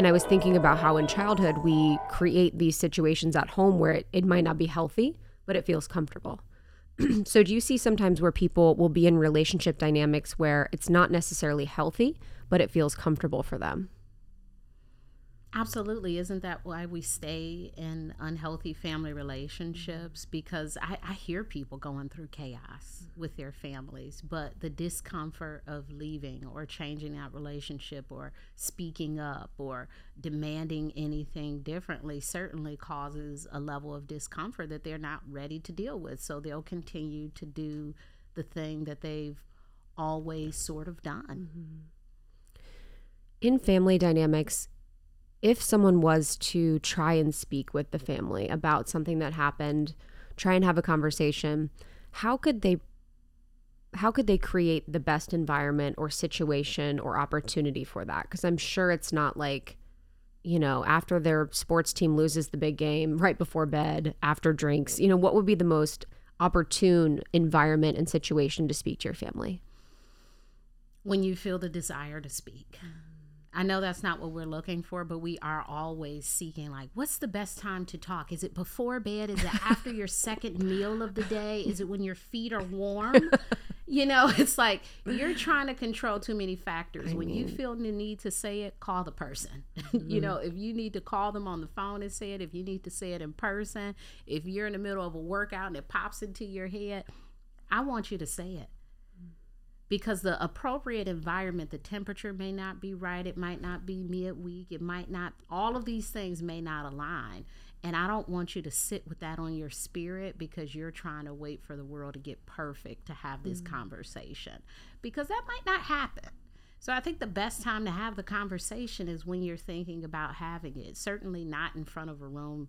And I was thinking about how in childhood we create these situations at home where it, it might not be healthy, but it feels comfortable. so, do you see sometimes where people will be in relationship dynamics where it's not necessarily healthy, but it feels comfortable for them? Absolutely. Isn't that why we stay in unhealthy family relationships? Because I, I hear people going through chaos with their families, but the discomfort of leaving or changing that relationship or speaking up or demanding anything differently certainly causes a level of discomfort that they're not ready to deal with. So they'll continue to do the thing that they've always sort of done. Mm-hmm. In family dynamics, if someone was to try and speak with the family about something that happened, try and have a conversation, how could they how could they create the best environment or situation or opportunity for that? Because I'm sure it's not like, you know, after their sports team loses the big game, right before bed, after drinks, you know, what would be the most opportune environment and situation to speak to your family? When you feel the desire to speak. I know that's not what we're looking for, but we are always seeking like, what's the best time to talk? Is it before bed? Is it after your second meal of the day? Is it when your feet are warm? You know, it's like you're trying to control too many factors. I when mean, you feel the need to say it, call the person. Mm-hmm. you know, if you need to call them on the phone and say it, if you need to say it in person, if you're in the middle of a workout and it pops into your head, I want you to say it because the appropriate environment, the temperature may not be right, it might not be midweek, it might not, all of these things may not align. And I don't want you to sit with that on your spirit because you're trying to wait for the world to get perfect to have this mm-hmm. conversation because that might not happen. So I think the best time to have the conversation is when you're thinking about having it. Certainly not in front of a room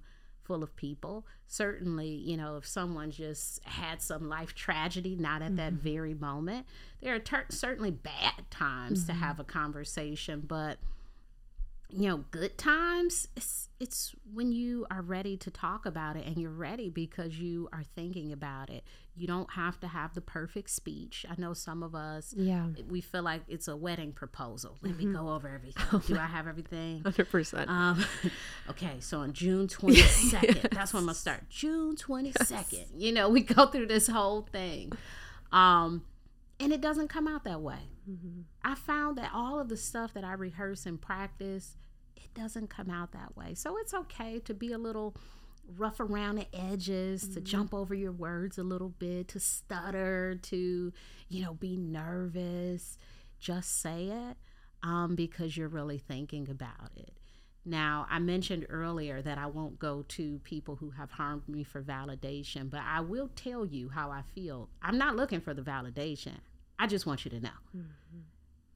full of people. Certainly, you know, if someone just had some life tragedy, not at mm-hmm. that very moment, there are ter- certainly bad times mm-hmm. to have a conversation, but you know, good times, it's, it's when you are ready to talk about it and you're ready because you are thinking about it. You don't have to have the perfect speech. I know some of us, yeah, we feel like it's a wedding proposal. Let mm-hmm. me go over everything. Oh, Do I have everything? 100%. Um, okay, so on June 22nd, yes. that's when I'm to start. June 22nd. Yes. You know, we go through this whole thing. Um, and it doesn't come out that way. Mm-hmm. I found that all of the stuff that I rehearse and practice, it doesn't come out that way. So it's okay to be a little rough around the edges, mm-hmm. to jump over your words a little bit, to stutter, to, you know, be nervous. Just say it um, because you're really thinking about it. Now, I mentioned earlier that I won't go to people who have harmed me for validation, but I will tell you how I feel. I'm not looking for the validation. I just want you to know. Mm-hmm.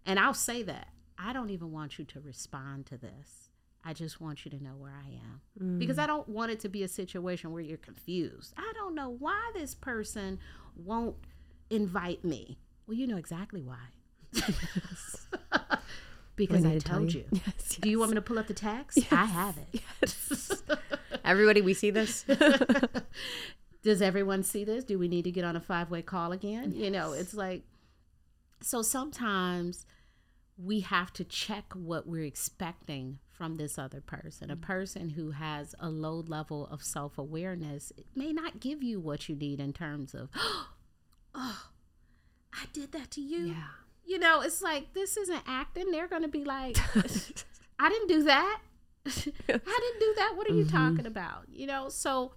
And I'll say that. I don't even want you to respond to this. I just want you to know where I am. Mm. Because I don't want it to be a situation where you're confused. I don't know why this person won't invite me. Well, you know exactly why. because I, told you. you. Yes, yes. Do you want me to pull up the text? I have it. Yes. Everybody, we see this. Does everyone see this? Do we need to get on a five way call again? You know, it's like so sometimes we have to check what we're expecting from this other person. A mm-hmm. person who has a low level of self awareness may not give you what you need in terms of, oh, I did that to you. Yeah. You know, it's like this isn't acting. They're going to be like, I didn't do that. I didn't do that. What are mm-hmm. you talking about? You know, so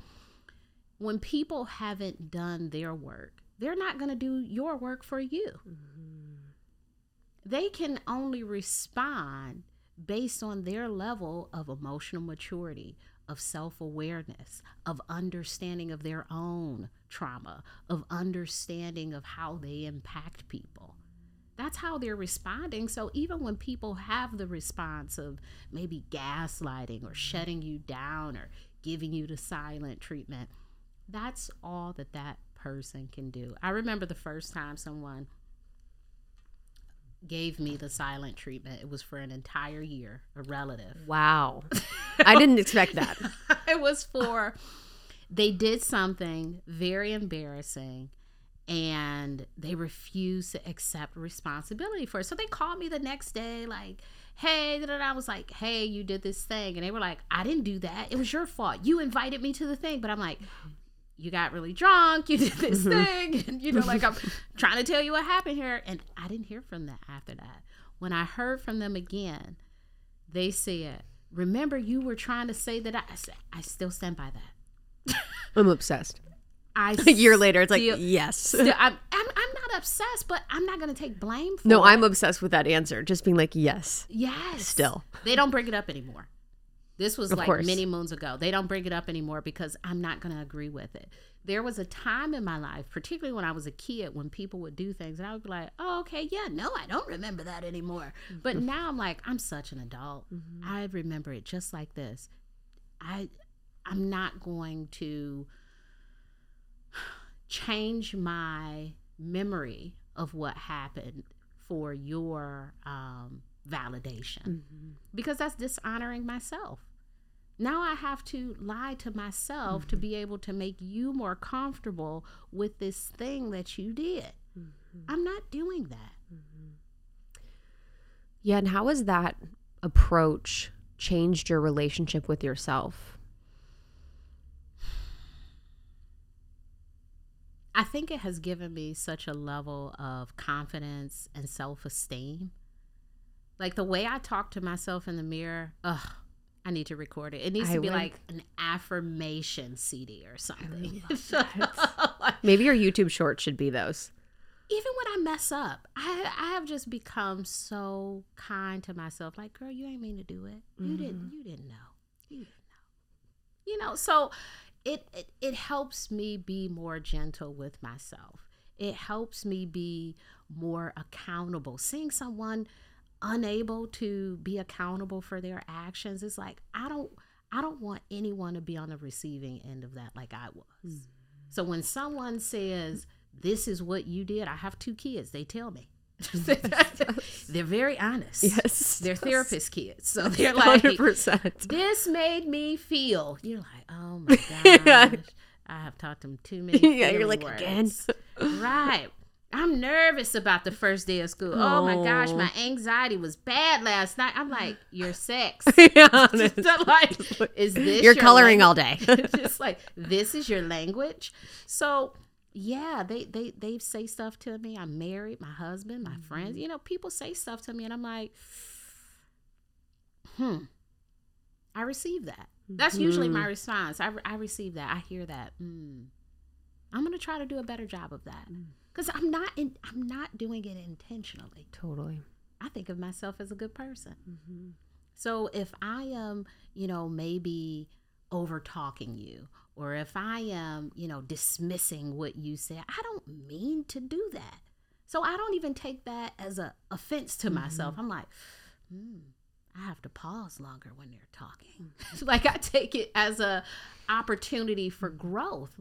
when people haven't done their work, they're not going to do your work for you. Mm-hmm. They can only respond based on their level of emotional maturity, of self awareness, of understanding of their own trauma, of understanding of how they impact people. That's how they're responding. So even when people have the response of maybe gaslighting or shutting you down or giving you the silent treatment, that's all that that person can do. I remember the first time someone gave me the silent treatment. It was for an entire year, a relative. Wow. I didn't expect that. it was for they did something very embarrassing and they refused to accept responsibility for it. So they called me the next day like, hey, and I was like, hey, you did this thing. And they were like, I didn't do that. It was your fault. You invited me to the thing. But I'm like, you got really drunk. You did this mm-hmm. thing. And, you know, like I'm trying to tell you what happened here. And I didn't hear from them after that. When I heard from them again, they said, remember you were trying to say that I, I said, I still stand by that. I'm obsessed. I a year later, it's like yes. Still, I'm, I'm, I'm not obsessed, but I'm not going to take blame for. No, it. I'm obsessed with that answer. Just being like yes, yes. Still, they don't bring it up anymore. This was of like course. many moons ago. They don't bring it up anymore because I'm not going to agree with it. There was a time in my life, particularly when I was a kid, when people would do things and I would be like, oh, okay, yeah, no, I don't remember that anymore. But now I'm like, I'm such an adult. Mm-hmm. I remember it just like this. I I'm not going to change my memory of what happened for your um, validation mm-hmm. because that's dishonoring myself. Now I have to lie to myself mm-hmm. to be able to make you more comfortable with this thing that you did. Mm-hmm. I'm not doing that. Mm-hmm. Yeah, and how has that approach changed your relationship with yourself? I think it has given me such a level of confidence and self esteem. Like the way I talk to myself in the mirror, ugh, I need to record it. It needs I to be like an affirmation CD or something. Maybe your YouTube short should be those. Even when I mess up, I I have just become so kind to myself. Like, girl, you ain't mean to do it. You mm-hmm. didn't. You didn't know. You didn't know. You know. So it, it it helps me be more gentle with myself. It helps me be more accountable. Seeing someone unable to be accountable for their actions it's like I don't I don't want anyone to be on the receiving end of that like I was. Mm-hmm. So when someone says this is what you did, I have two kids. They tell me. they're very honest. Yes. They're therapist kids. So they're like 100%. This made me feel. You're like, "Oh my gosh. I have taught them too many Yeah, you're like words. again. right. I'm nervous about the first day of school. Oh, oh my gosh, my anxiety was bad last night. I'm like, your sex. like, is this you're coloring all day? just like this is your language. So yeah, they they they say stuff to me. I'm married, my husband, my mm-hmm. friends. You know, people say stuff to me, and I'm like, hmm. I receive that. That's mm-hmm. usually my response. I I receive that. I hear that. Mm. I'm gonna try to do a better job of that because mm. I'm not in, I'm not doing it intentionally. Totally. I think of myself as a good person. Mm-hmm. So if I am, you know, maybe over talking you or if I am, you know, dismissing what you said, I don't mean to do that. So I don't even take that as a offense to mm-hmm. myself. I'm like, hmm, I have to pause longer when they're talking. like I take it as a opportunity for growth.